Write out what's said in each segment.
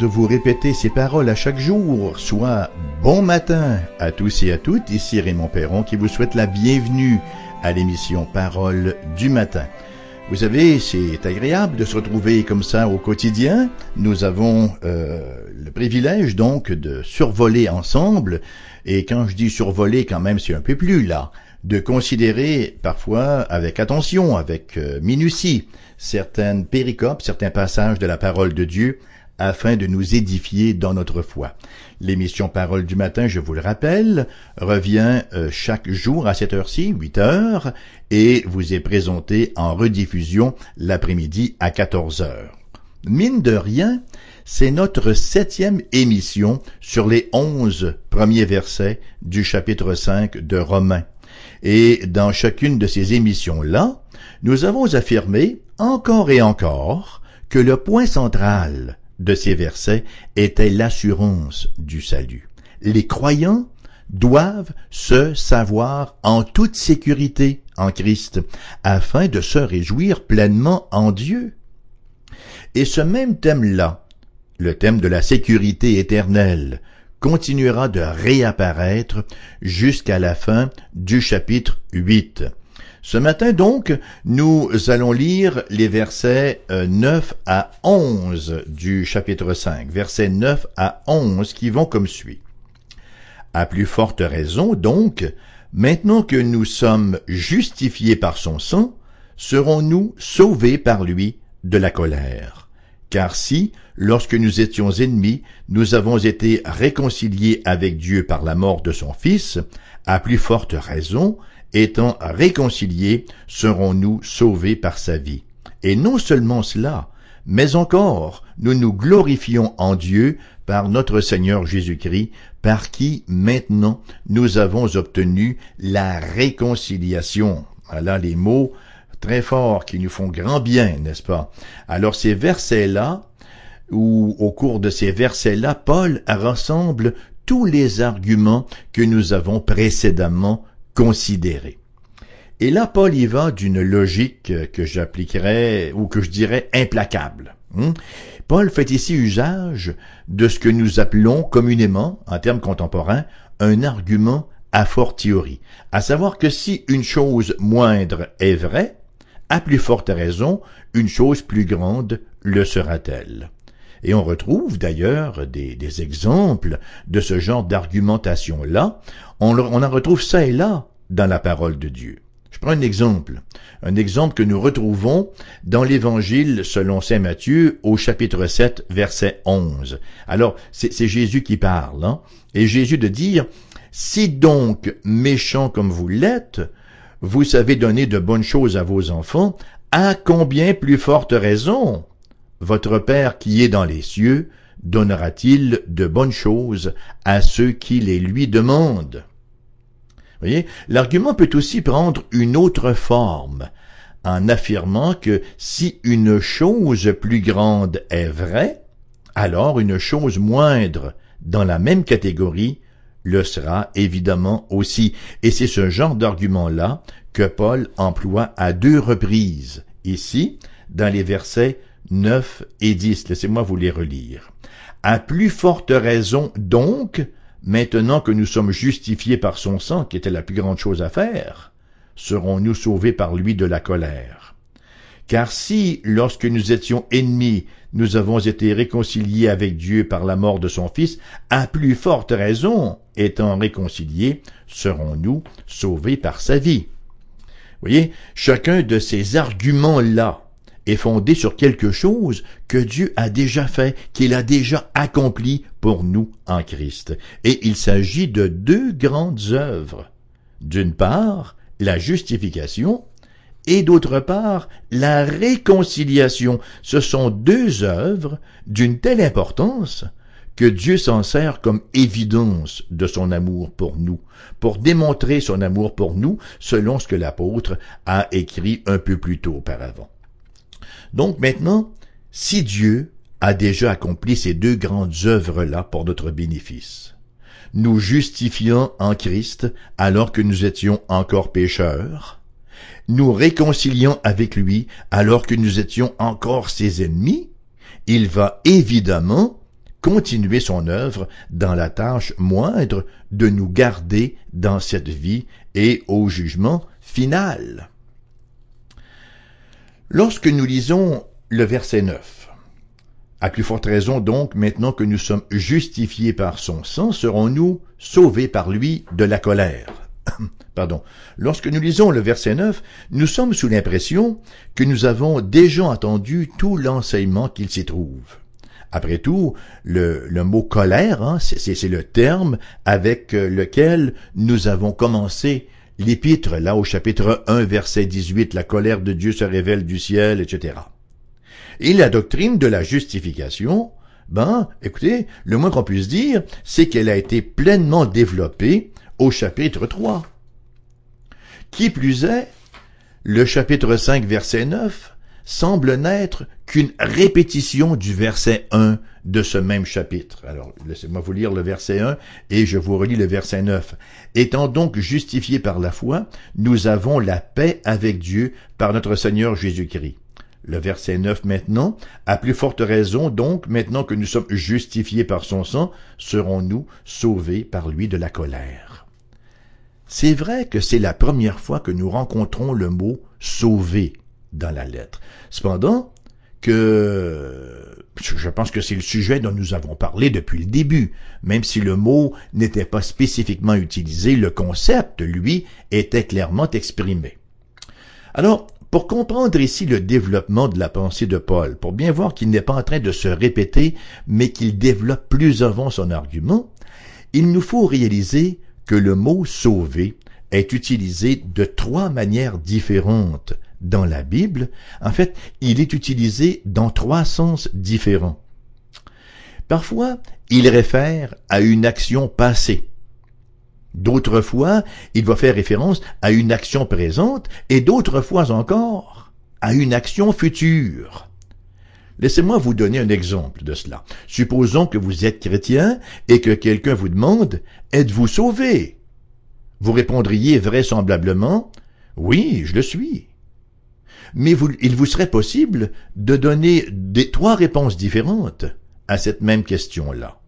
de vous répéter ces paroles à chaque jour, soit bon matin à tous et à toutes, ici Raymond Perron qui vous souhaite la bienvenue à l'émission Parole du matin. Vous savez, c'est agréable de se retrouver comme ça au quotidien. Nous avons euh, le privilège donc de survoler ensemble, et quand je dis survoler quand même c'est un peu plus là, de considérer parfois avec attention, avec euh, minutie, certaines péricopes, certains passages de la parole de Dieu afin de nous édifier dans notre foi. L'émission Parole du matin, je vous le rappelle, revient euh, chaque jour à cette heure-ci, 8 heures, et vous est présenté en rediffusion l'après-midi à 14 heures. Mine de rien, c'est notre septième émission sur les onze premiers versets du chapitre 5 de Romains. Et dans chacune de ces émissions-là, nous avons affirmé encore et encore que le point central de ces versets était l'assurance du salut. Les croyants doivent se savoir en toute sécurité en Christ, afin de se réjouir pleinement en Dieu. Et ce même thème-là, le thème de la sécurité éternelle, continuera de réapparaître jusqu'à la fin du chapitre 8. Ce matin donc, nous allons lire les versets 9 euh, à 11 du chapitre 5, versets 9 à 11 qui vont comme suit. À plus forte raison donc, maintenant que nous sommes justifiés par son sang, serons-nous sauvés par lui de la colère. Car si, lorsque nous étions ennemis, nous avons été réconciliés avec Dieu par la mort de son Fils, à plus forte raison, étant réconciliés, serons-nous sauvés par sa vie. Et non seulement cela, mais encore, nous nous glorifions en Dieu par notre Seigneur Jésus-Christ, par qui maintenant nous avons obtenu la réconciliation. Voilà les mots très forts qui nous font grand bien, n'est-ce pas? Alors ces versets-là, ou au cours de ces versets-là, Paul rassemble tous les arguments que nous avons précédemment considérés. Et là, Paul y va d'une logique que j'appliquerais, ou que je dirais implacable. Hmm? Paul fait ici usage de ce que nous appelons communément, en termes contemporains, un argument a fortiori, à savoir que si une chose moindre est vraie, à plus forte raison, une chose plus grande le sera-t-elle. Et on retrouve d'ailleurs des, exemples de ce genre d'argumentation-là. On, en retrouve ça et là dans la parole de Dieu. Je prends un exemple, un exemple que nous retrouvons dans l'Évangile selon Saint Matthieu au chapitre 7, verset 11. Alors, c'est Jésus qui parle, hein? et Jésus de dire, Si donc, méchant comme vous l'êtes, vous savez donner de bonnes choses à vos enfants, à combien plus forte raison votre Père qui est dans les cieux donnera-t-il de bonnes choses à ceux qui les lui demandent? L'argument peut aussi prendre une autre forme, en affirmant que si une chose plus grande est vraie, alors une chose moindre dans la même catégorie le sera évidemment aussi. Et c'est ce genre d'argument-là que Paul emploie à deux reprises, ici, dans les versets 9 et 10. Laissez-moi vous les relire. À plus forte raison donc, maintenant que nous sommes justifiés par son sang, qui était la plus grande chose à faire, serons-nous sauvés par lui de la colère? Car si, lorsque nous étions ennemis, nous avons été réconciliés avec Dieu par la mort de son Fils, à plus forte raison, étant réconciliés, serons-nous sauvés par sa vie? Voyez, chacun de ces arguments-là est fondé sur quelque chose que Dieu a déjà fait, qu'il a déjà accompli pour nous en Christ. Et il s'agit de deux grandes œuvres. D'une part, la justification, et d'autre part, la réconciliation. Ce sont deux œuvres d'une telle importance que Dieu s'en sert comme évidence de son amour pour nous, pour démontrer son amour pour nous, selon ce que l'apôtre a écrit un peu plus tôt auparavant. Donc maintenant, si Dieu a déjà accompli ces deux grandes œuvres-là pour notre bénéfice, nous justifiant en Christ alors que nous étions encore pécheurs, nous réconciliant avec lui alors que nous étions encore ses ennemis, il va évidemment continuer son œuvre dans la tâche moindre de nous garder dans cette vie et au jugement final. Lorsque nous lisons le verset 9, à plus forte raison donc, maintenant que nous sommes justifiés par son sang, serons-nous sauvés par lui de la colère? Pardon. Lorsque nous lisons le verset 9, nous sommes sous l'impression que nous avons déjà entendu tout l'enseignement qu'il s'y trouve. Après tout, le, mot colère, hein, c'est le terme avec euh, lequel nous avons commencé l'épître, là au chapitre 1, verset 18, la colère de Dieu se révèle du ciel, etc. Et la doctrine de la justification, ben, écoutez, le moins qu'on puisse dire, c'est qu'elle a été pleinement développée au chapitre 3. Qui plus est, le chapitre 5, verset 9, semble n'être qu'une répétition du verset 1 de ce même chapitre. Alors, laissez-moi vous lire le verset 1 et je vous relis le verset 9. Étant donc justifiés par la foi, nous avons la paix avec Dieu par notre Seigneur Jésus-Christ. Le verset 9 maintenant, à plus forte raison donc, maintenant que nous sommes justifiés par son sang, serons-nous sauvés par lui de la colère. C'est vrai que c'est la première fois que nous rencontrons le mot sauver dans la lettre. Cependant, que je pense que c'est le sujet dont nous avons parlé depuis le début. Même si le mot n'était pas spécifiquement utilisé, le concept, lui, était clairement exprimé. Alors, pour comprendre ici le développement de la pensée de Paul, pour bien voir qu'il n'est pas en train de se répéter, mais qu'il développe plus avant son argument, il nous faut réaliser que le mot sauver est utilisé de trois manières différentes dans la Bible, en fait, il est utilisé dans trois sens différents. Parfois, il réfère à une action passée. D'autres fois, il va faire référence à une action présente et d'autres fois encore à une action future. Laissez-moi vous donner un exemple de cela. Supposons que vous êtes chrétien et que quelqu'un vous demande Êtes-vous sauvé? Vous répondriez vraisemblablement Oui, je le suis mais il vous serait possible de donner des trois réponses différentes à cette même question-là.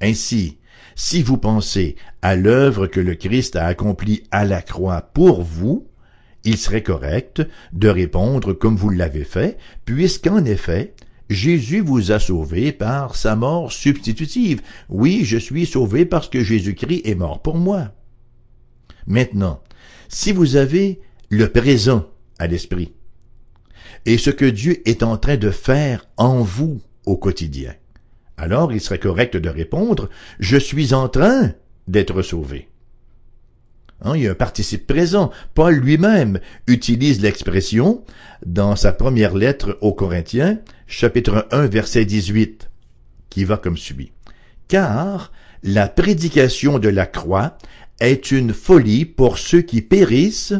Ainsi, si vous pensez à l'œuvre que le Christ a accomplie à la croix pour vous, il serait correct de répondre comme vous l'avez fait, puisqu'en effet, Jésus vous a sauvé par sa mort substitutive. Oui, je suis sauvé parce que Jésus-Christ est mort pour moi. Maintenant, si vous avez le présent à l'esprit, et ce que Dieu est en train de faire en vous au quotidien. Alors il serait correct de répondre Je suis en train d'être sauvé. Hein, il y a un participe présent. Paul lui-même utilise l'expression dans sa première lettre aux Corinthiens, chapitre 1, verset 18, qui va comme suit. Car la prédication de la croix est une folie pour ceux qui périssent,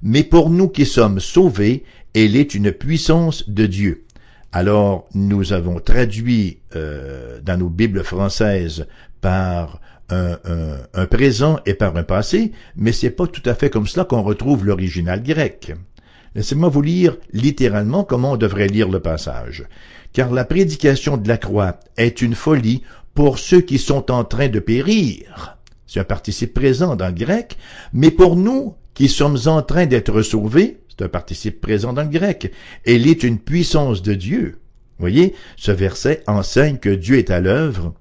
mais pour nous qui sommes sauvés, elle est une puissance de Dieu. Alors, nous avons traduit euh, dans nos Bibles françaises par un, présent et par un passé, mais c'est pas tout à fait comme cela qu'on retrouve l'original grec. Laissez-moi vous lire littéralement comment on devrait lire le passage. Car la prédication de la croix est une folie pour ceux qui sont en train de périr. C'est un participe présent dans le grec, mais pour nous qui sommes en train d'être sauvés, c'est un participe présent dans le grec. Elle est une puissance de Dieu. Voyez, ce verset enseigne que Dieu est à l'œuvre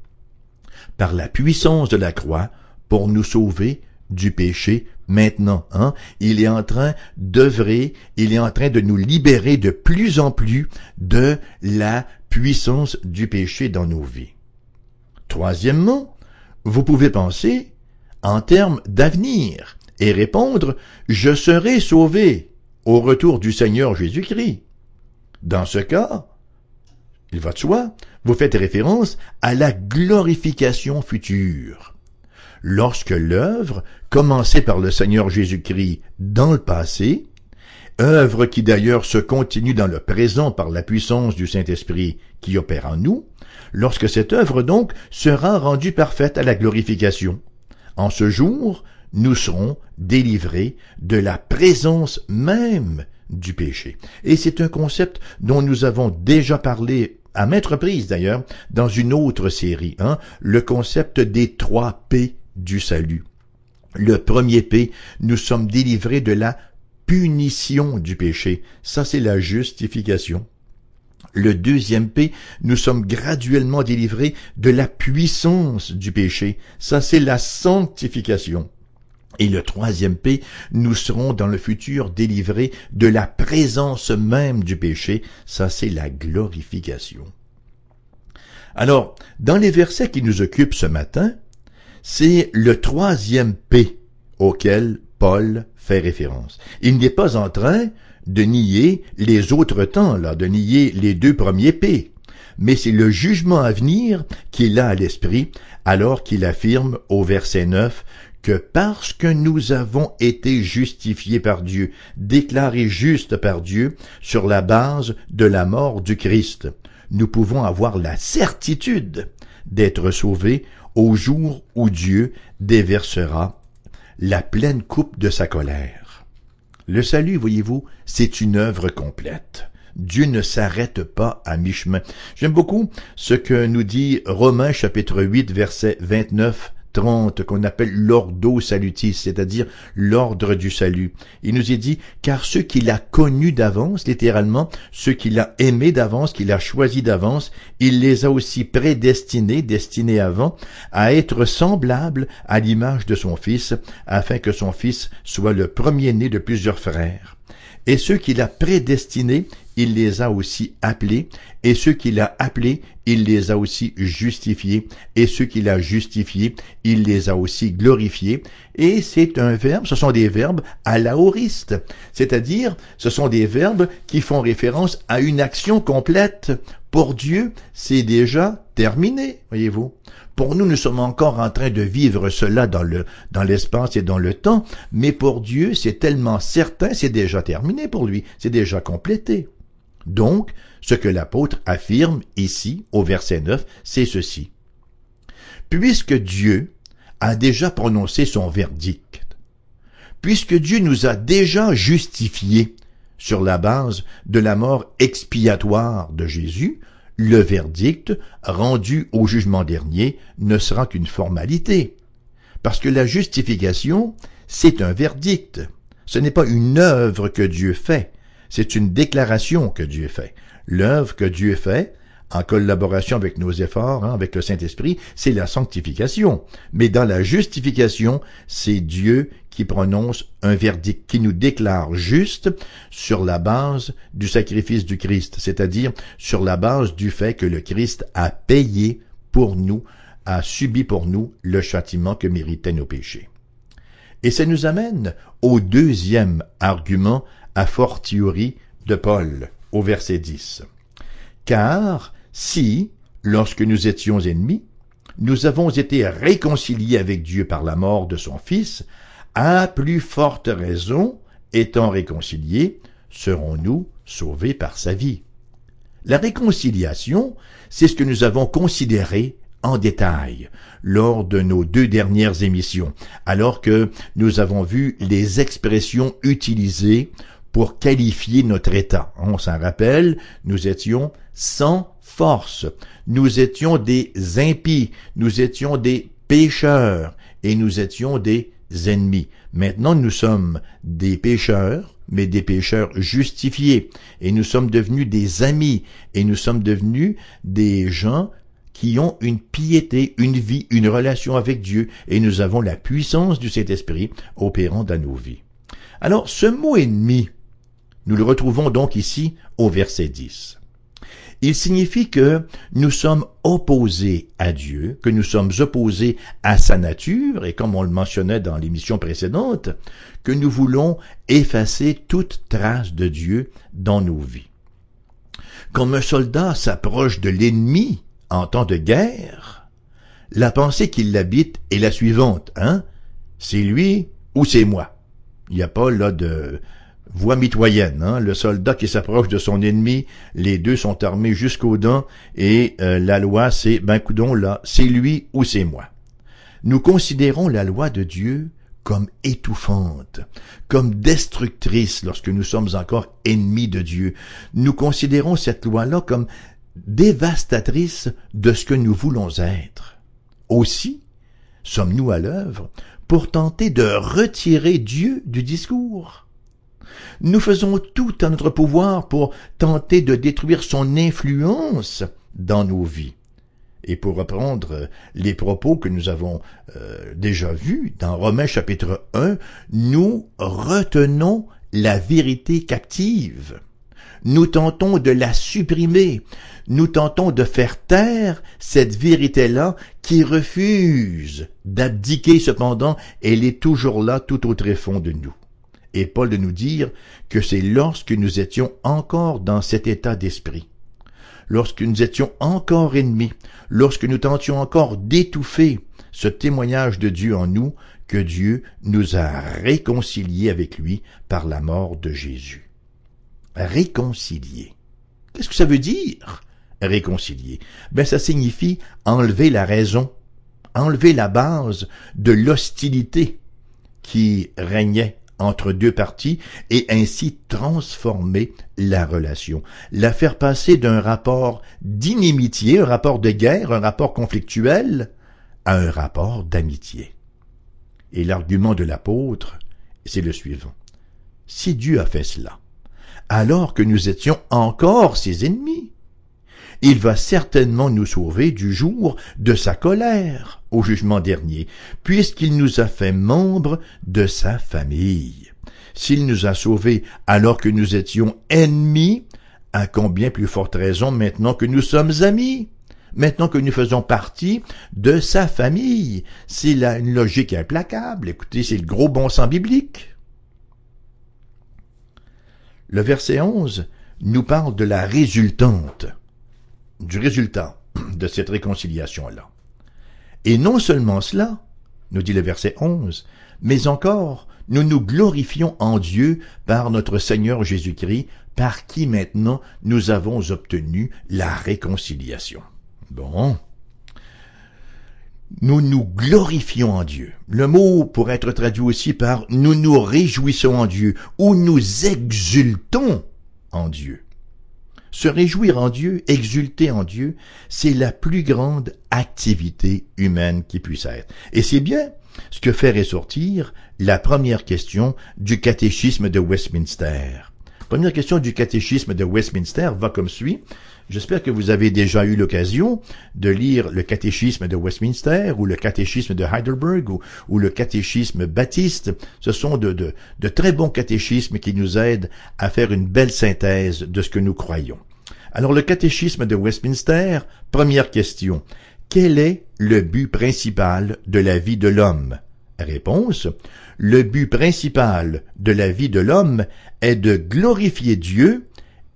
par la puissance de la croix pour nous sauver du péché maintenant. Hein? Il est en train d'œuvrer, il est en train de nous libérer de plus en plus de la puissance du péché dans nos vies. Troisièmement, vous pouvez penser en termes d'avenir et répondre Je serai sauvé au retour du Seigneur Jésus-Christ. Dans ce cas, il va de soi, vous faites référence à la glorification future. Lorsque l'œuvre, commencée par le Seigneur Jésus-Christ dans le passé, œuvre qui d'ailleurs se continue dans le présent par la puissance du Saint-Esprit qui opère en nous, lorsque cette œuvre donc sera rendue parfaite à la glorification. En ce jour, nous serons délivrés de la présence même du péché. Et c'est un concept dont nous avons déjà parlé à maintes reprises d'ailleurs, dans une autre série, hein, le concept des trois P du salut. Le premier P, nous sommes délivrés de la punition du péché. Ça, c'est la justification. Le deuxième P, nous sommes graduellement délivrés de la puissance du péché. Ça, c'est la sanctification. Et le troisième P, nous serons dans le futur délivrés de la présence même du péché. Ça, c'est la glorification. Alors, dans les versets qui nous occupent ce matin, c'est le troisième P auquel Paul fait référence. Il n'est pas en train de nier les autres temps, là, de nier les deux premiers P. Mais c'est le jugement à venir qu'il a à l'esprit, alors qu'il affirme au verset 9 que parce que nous avons été justifiés par Dieu, déclarés justes par Dieu, sur la base de la mort du Christ, nous pouvons avoir la certitude d'être sauvés au jour où Dieu déversera la pleine coupe de sa colère. Le salut, voyez-vous, c'est une œuvre complète. Dieu ne s'arrête pas à mi-chemin. J'aime beaucoup ce que nous dit Romains chapitre 8 verset 29 qu'on appelle l'ordo salutis, c'est-à-dire l'ordre du salut. Il nous est dit, car ceux qu'il a connus d'avance, littéralement, ceux qu'il a aimés d'avance, qu'il a choisis d'avance, il les a aussi prédestinés, destinés avant, à être semblables à l'image de son Fils, afin que son Fils soit le premier-né de plusieurs frères. Et ceux qu'il a prédestinés, il les a aussi appelés, et ceux qu'il a appelés, il les a aussi justifiés, et ceux qu'il a justifiés, il les a aussi glorifiés, et c'est un verbe, ce sont des verbes à l'aoriste, c'est-à-dire ce sont des verbes qui font référence à une action complète. Pour Dieu, c'est déjà terminé, voyez-vous. Pour nous, nous sommes encore en train de vivre cela dans le, dans l'espace et dans le temps, mais pour Dieu, c'est tellement certain, c'est déjà terminé pour lui, c'est déjà complété. Donc, ce que l'apôtre affirme ici, au verset 9, c'est ceci. Puisque Dieu a déjà prononcé son verdict, puisque Dieu nous a déjà justifiés sur la base de la mort expiatoire de Jésus, le verdict rendu au jugement dernier ne sera qu'une formalité. Parce que la justification, c'est un verdict. Ce n'est pas une œuvre que Dieu fait, c'est une déclaration que Dieu fait. L'œuvre que Dieu fait, en collaboration avec nos efforts, hein, avec le Saint-Esprit, c'est la sanctification. Mais dans la justification, c'est Dieu qui prononce un verdict, qui nous déclare juste sur la base du sacrifice du Christ, c'est-à-dire sur la base du fait que le Christ a payé pour nous, a subi pour nous le châtiment que méritaient nos péchés. Et ça nous amène au deuxième argument a fortiori de Paul au verset 10. Car si, lorsque nous étions ennemis, nous avons été réconciliés avec Dieu par la mort de son Fils, à plus forte raison, étant réconciliés, serons-nous sauvés par sa vie. La réconciliation, c'est ce que nous avons considéré en détail lors de nos deux dernières émissions, alors que nous avons vu les expressions utilisées pour qualifier notre état. On s'en rappelle, nous étions sans force, nous étions des impies, nous étions des pécheurs et nous étions des ennemis. Maintenant, nous sommes des pécheurs, mais des pécheurs justifiés, et nous sommes devenus des amis, et nous sommes devenus des gens qui ont une piété, une vie, une relation avec Dieu, et nous avons la puissance du Saint-Esprit opérant dans nos vies. Alors, ce mot ennemi, nous le retrouvons donc ici au verset 10. Il signifie que nous sommes opposés à Dieu, que nous sommes opposés à sa nature, et comme on le mentionnait dans l'émission précédente, que nous voulons effacer toute trace de Dieu dans nos vies. Comme un soldat s'approche de l'ennemi en temps de guerre, la pensée qui l'habite est la suivante, hein? C'est lui ou c'est moi? Il n'y a pas là de, voie mitoyenne. Hein? Le soldat qui s'approche de son ennemi, les deux sont armés jusqu'aux dents, et euh, la loi, c'est, ben coudon, là, c'est lui ou c'est moi. Nous considérons la loi de Dieu comme étouffante, comme destructrice lorsque nous sommes encore ennemis de Dieu. Nous considérons cette loi-là comme dévastatrice de ce que nous voulons être. Aussi, sommes-nous à l'œuvre pour tenter de retirer Dieu du discours? Nous faisons tout en notre pouvoir pour tenter de détruire son influence dans nos vies. Et pour reprendre les propos que nous avons euh, déjà vus dans Romains chapitre 1, nous retenons la vérité captive. Nous tentons de la supprimer. Nous tentons de faire taire cette vérité-là qui refuse d'abdiquer cependant, elle est toujours là tout au tréfonds de nous. Et Paul de nous dire que c'est lorsque nous étions encore dans cet état d'esprit, lorsque nous étions encore ennemis, lorsque nous tentions encore d'étouffer ce témoignage de Dieu en nous, que Dieu nous a réconciliés avec lui par la mort de Jésus. Réconcilier. Qu'est-ce que ça veut dire, réconcilier? Ben, ça signifie enlever la raison, enlever la base de l'hostilité qui régnait entre deux parties et ainsi transformer la relation, la faire passer d'un rapport d'inimitié, un rapport de guerre, un rapport conflictuel, à un rapport d'amitié. Et l'argument de l'apôtre, c'est le suivant. Si Dieu a fait cela, alors que nous étions encore ses ennemis, il va certainement nous sauver du jour de sa colère au jugement dernier, puisqu'il nous a fait membres de sa famille. S'il nous a sauvés alors que nous étions ennemis, à combien plus forte raison maintenant que nous sommes amis? maintenant que nous faisons partie de sa famille. C'est une logique implacable. Écoutez, c'est le gros bon sens biblique. Le verset 11 nous parle de la résultante, du résultat de cette réconciliation-là. Et non seulement cela, nous dit le verset 11, mais encore, nous nous glorifions en Dieu par notre Seigneur Jésus-Christ, par qui maintenant nous avons obtenu la réconciliation. Bon. Nous nous glorifions en Dieu. Le mot pourrait être traduit aussi par nous nous réjouissons en Dieu ou nous exultons en Dieu. Se réjouir en Dieu, exulter en Dieu, c'est la plus grande activité humaine qui puisse être. Et c'est bien ce que fait ressortir la première question du catéchisme de Westminster. Première question du catéchisme de Westminster va comme suit. J'espère que vous avez déjà eu l'occasion de lire le catéchisme de Westminster ou le catéchisme de Heidelberg ou, le catéchisme baptiste. Ce sont de, très bons catéchismes qui nous aident à faire une belle synthèse de ce que nous croyons. Alors le catéchisme de Westminster, première question. Quel est le but principal de la vie de l'homme? Réponse. Le but principal de la vie de l'homme est de glorifier Dieu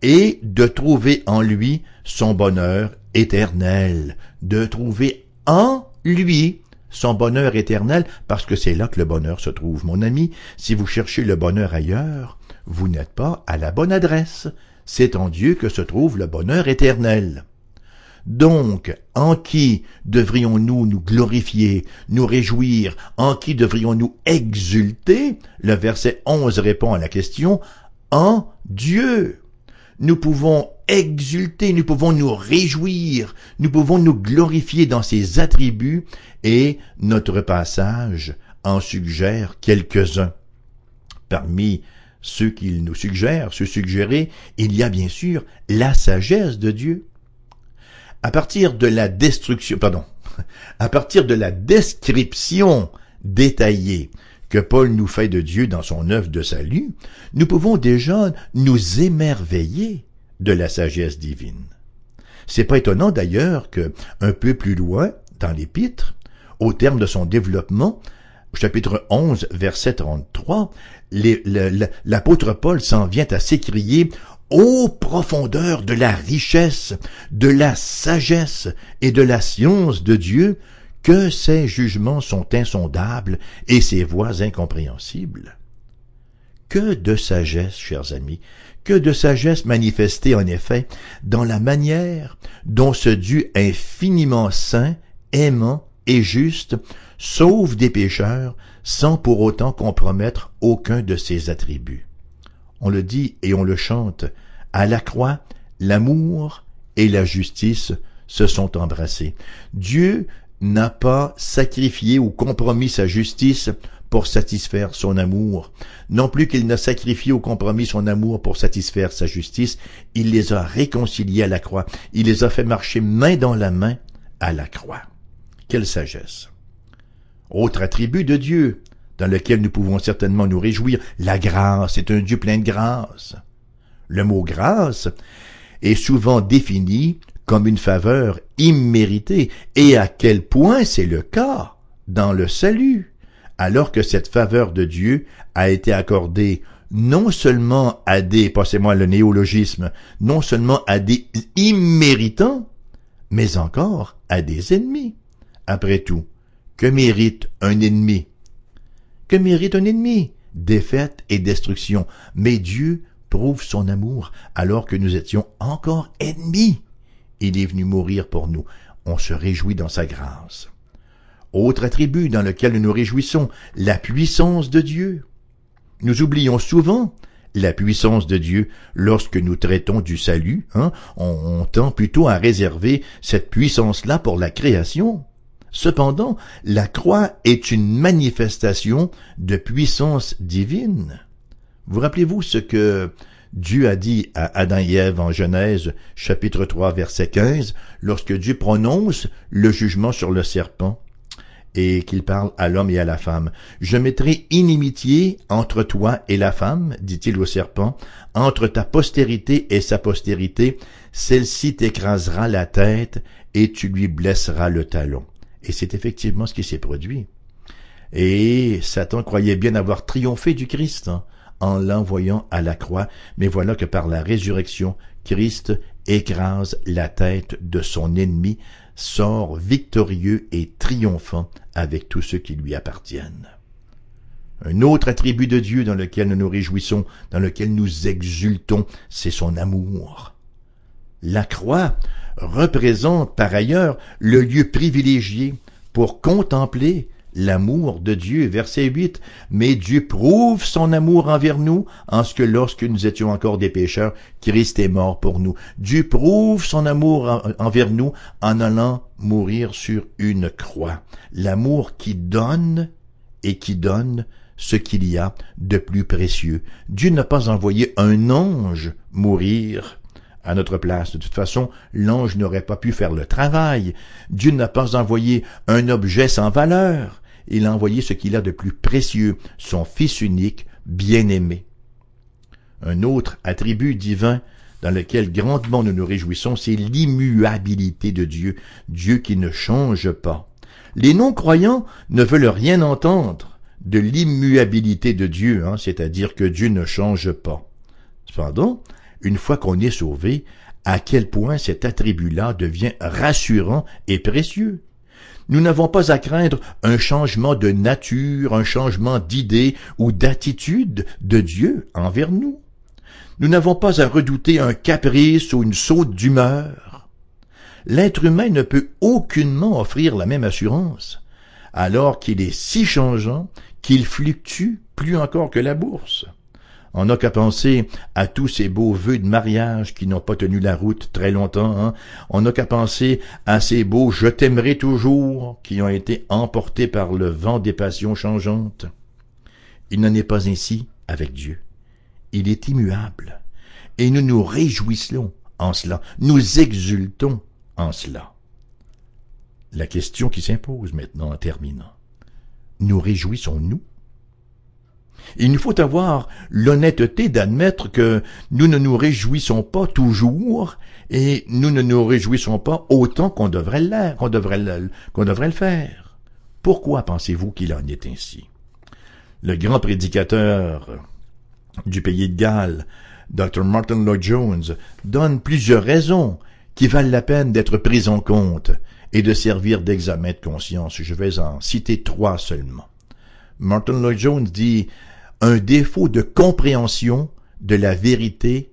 et de trouver en lui son bonheur éternel, de trouver en lui son bonheur éternel, parce que c'est là que le bonheur se trouve. Mon ami, si vous cherchez le bonheur ailleurs, vous n'êtes pas à la bonne adresse. C'est en Dieu que se trouve le bonheur éternel. Donc, en qui devrions-nous nous glorifier, nous réjouir, en qui devrions-nous exulter? Le verset 11 répond à la question, en Dieu nous pouvons exulter, nous pouvons nous réjouir, nous pouvons nous glorifier dans ses attributs, et notre passage en suggère quelques-uns. Parmi ceux qu'il nous suggère, ceux suggérés, il y a bien sûr la sagesse de Dieu. À partir de la destruction, pardon, à partir de la description détaillée que Paul nous fait de Dieu dans son œuvre de salut, nous pouvons déjà nous émerveiller de la sagesse divine. C'est pas étonnant d'ailleurs que, un peu plus loin, dans l'épître, au terme de son développement, chapitre 11, verset 33, l'apôtre Paul s'en vient à s'écrier Ô profondeur de la richesse, de la sagesse et de la science de Dieu, que ses jugements sont insondables et ses voies incompréhensibles. Que de sagesse, chers amis, que de sagesse manifestée en effet dans la manière dont ce Dieu infiniment saint, aimant et juste sauve des pécheurs sans pour autant compromettre aucun de ses attributs. On le dit et on le chante, à la croix, l'amour et la justice se sont embrassés. Dieu n'a pas sacrifié ou compromis sa justice pour satisfaire son amour, non plus qu'il n'a sacrifié ou compromis son amour pour satisfaire sa justice, il les a réconciliés à la croix, il les a fait marcher main dans la main à la croix. Quelle sagesse. Autre attribut de Dieu, dans lequel nous pouvons certainement nous réjouir, la grâce est un Dieu plein de grâce. Le mot grâce est souvent défini comme une faveur imméritée, et à quel point c'est le cas dans le salut, alors que cette faveur de Dieu a été accordée non seulement à des, passez-moi le néologisme, non seulement à des imméritants, mais encore à des ennemis. Après tout, que mérite un ennemi? Que mérite un ennemi? Défaite et destruction. Mais Dieu prouve son amour alors que nous étions encore ennemis. Il est venu mourir pour nous. On se réjouit dans sa grâce. Autre attribut dans lequel nous nous réjouissons, la puissance de Dieu. Nous oublions souvent la puissance de Dieu lorsque nous traitons du salut. Hein, on, on tend plutôt à réserver cette puissance-là pour la création. Cependant, la croix est une manifestation de puissance divine. Vous rappelez-vous ce que Dieu a dit à Adam et Ève en Genèse chapitre 3 verset 15 lorsque Dieu prononce le jugement sur le serpent et qu'il parle à l'homme et à la femme. Je mettrai inimitié entre toi et la femme, dit-il au serpent, entre ta postérité et sa postérité, celle-ci t'écrasera la tête et tu lui blesseras le talon. Et c'est effectivement ce qui s'est produit. Et Satan croyait bien avoir triomphé du Christ. Hein en l'envoyant à la croix, mais voilà que par la résurrection, Christ écrase la tête de son ennemi, sort victorieux et triomphant avec tous ceux qui lui appartiennent. Un autre attribut de Dieu dans lequel nous nous réjouissons, dans lequel nous exultons, c'est son amour. La croix représente par ailleurs le lieu privilégié pour contempler l'amour de Dieu. Verset 8. Mais Dieu prouve son amour envers nous en ce que lorsque nous étions encore des pécheurs, Christ est mort pour nous. Dieu prouve son amour envers nous en allant mourir sur une croix. L'amour qui donne et qui donne ce qu'il y a de plus précieux. Dieu n'a pas envoyé un ange mourir à notre place. De toute façon, l'ange n'aurait pas pu faire le travail. Dieu n'a pas envoyé un objet sans valeur il a envoyé ce qu'il a de plus précieux, son Fils unique, bien-aimé. Un autre attribut divin dans lequel grandement nous nous réjouissons, c'est l'immuabilité de Dieu, Dieu qui ne change pas. Les non-croyants ne veulent rien entendre de l'immuabilité de Dieu, hein, c'est-à-dire que Dieu ne change pas. Cependant, une fois qu'on est sauvé, à quel point cet attribut-là devient rassurant et précieux? Nous n'avons pas à craindre un changement de nature, un changement d'idée ou d'attitude de Dieu envers nous. Nous n'avons pas à redouter un caprice ou une saute d'humeur. L'être humain ne peut aucunement offrir la même assurance, alors qu'il est si changeant qu'il fluctue plus encore que la bourse. On n'a qu'à penser à tous ces beaux vœux de mariage qui n'ont pas tenu la route très longtemps. Hein. On n'a qu'à penser à ces beaux je t'aimerai toujours qui ont été emportés par le vent des passions changeantes. Il n'en est pas ainsi avec Dieu. Il est immuable. Et nous nous réjouissons en cela. Nous exultons en cela. La question qui s'impose maintenant en terminant. Nous réjouissons-nous il nous faut avoir l'honnêteté d'admettre que nous ne nous réjouissons pas toujours et nous ne nous réjouissons pas autant qu'on devrait qu'on devrait le, qu'on devrait le faire. Pourquoi pensez-vous qu'il en est ainsi? Le grand prédicateur du pays de Galles, Dr. Martin Lloyd Jones, donne plusieurs raisons qui valent la peine d'être prises en compte et de servir d'examen de conscience. Je vais en citer trois seulement. Martin Lloyd Jones dit un défaut de compréhension de la vérité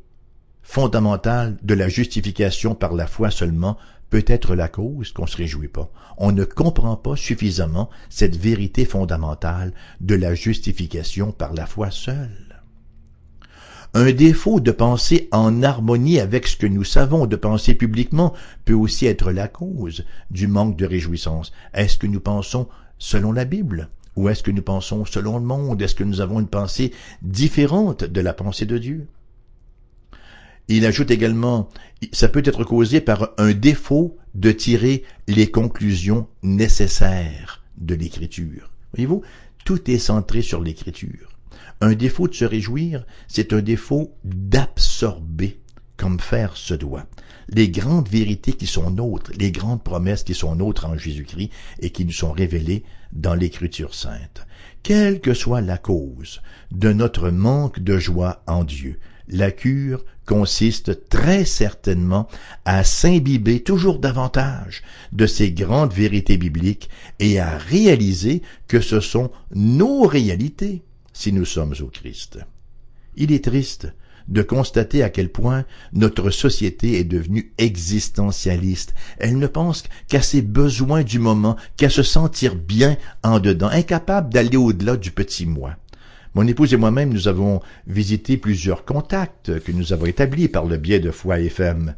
fondamentale de la justification par la foi seulement peut être la cause qu'on se réjouit pas. On ne comprend pas suffisamment cette vérité fondamentale de la justification par la foi seule. Un défaut de penser en harmonie avec ce que nous savons, de penser publiquement, peut aussi être la cause du manque de réjouissance. Est-ce que nous pensons selon la Bible? Ou est-ce que nous pensons selon le monde Est-ce que nous avons une pensée différente de la pensée de Dieu? Il ajoute également, ça peut être causé par un défaut de tirer les conclusions nécessaires de l'écriture. Voyez-vous, tout est centré sur l'écriture. Un défaut de se réjouir, c'est un défaut d'absorber comme faire se doit. Les grandes vérités qui sont nôtres, les grandes promesses qui sont nôtres en Jésus-Christ et qui nous sont révélées dans l'Écriture sainte. Quelle que soit la cause de notre manque de joie en Dieu, la cure consiste très certainement à s'imbiber toujours davantage de ces grandes vérités bibliques et à réaliser que ce sont nos réalités si nous sommes au Christ. Il est triste de constater à quel point notre société est devenue existentialiste. Elle ne pense qu'à ses besoins du moment, qu'à se sentir bien en dedans, incapable d'aller au-delà du petit moi. Mon épouse et moi-même, nous avons visité plusieurs contacts que nous avons établis par le biais de Foi FM.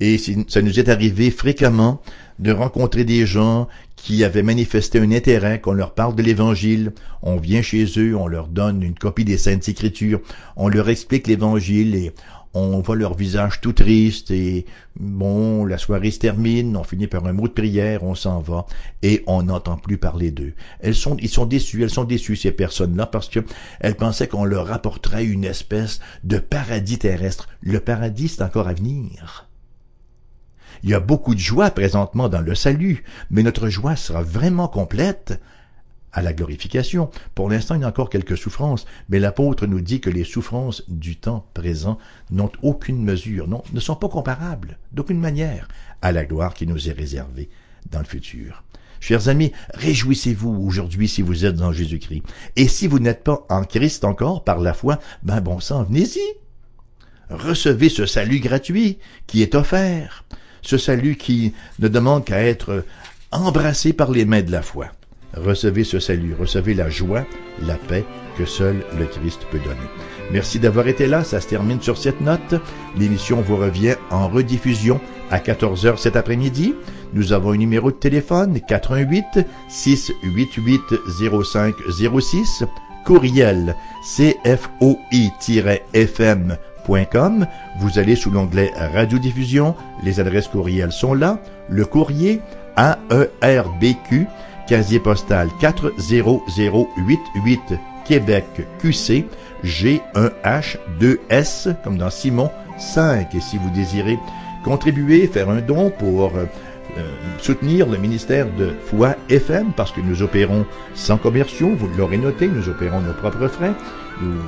Et ça nous est arrivé fréquemment de rencontrer des gens qui avaient manifesté un intérêt qu'on leur parle de l'Évangile. On vient chez eux, on leur donne une copie des Saintes Écritures, on leur explique l'Évangile et on voit leur visage tout triste et bon, la soirée se termine, on finit par un mot de prière, on s'en va et on n'entend plus parler d'eux. Elles sont, ils sont déçus, elles sont déçues ces personnes-là parce que elles pensaient qu'on leur apporterait une espèce de paradis terrestre. Le paradis, c'est encore à venir. Il y a beaucoup de joie présentement dans le salut, mais notre joie sera vraiment complète à la glorification. Pour l'instant, il y a encore quelques souffrances, mais l'apôtre nous dit que les souffrances du temps présent n'ont aucune mesure, non, ne sont pas comparables, d'aucune manière, à la gloire qui nous est réservée dans le futur. Chers amis, réjouissez-vous aujourd'hui si vous êtes dans Jésus-Christ. Et si vous n'êtes pas en Christ encore par la foi, ben bon sang, venez-y. Recevez ce salut gratuit qui est offert, ce salut qui ne demande qu'à être embrassé par les mains de la foi recevez ce salut, recevez la joie, la paix que seul le Christ peut donner. Merci d'avoir été là, ça se termine sur cette note. L'émission vous revient en rediffusion à 14h cet après-midi. Nous avons un numéro de téléphone 88 688 0506, courriel cfoi-fm.com. Vous allez sous l'onglet radiodiffusion, les adresses courriels sont là. Le courrier AERBQ casier postal 40088 Québec QC G1H2S comme dans Simon 5 et si vous désirez contribuer, faire un don pour euh, soutenir le ministère de Foi FM parce que nous opérons sans commerciaux, vous l'aurez noté, nous opérons nos propres frais, nous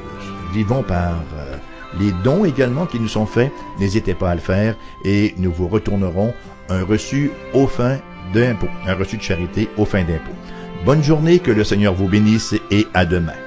vivons par euh, les dons également qui nous sont faits, n'hésitez pas à le faire et nous vous retournerons un reçu au fin d'impôt, un reçu de charité au fin d'impôt. Bonne journée, que le Seigneur vous bénisse et à demain.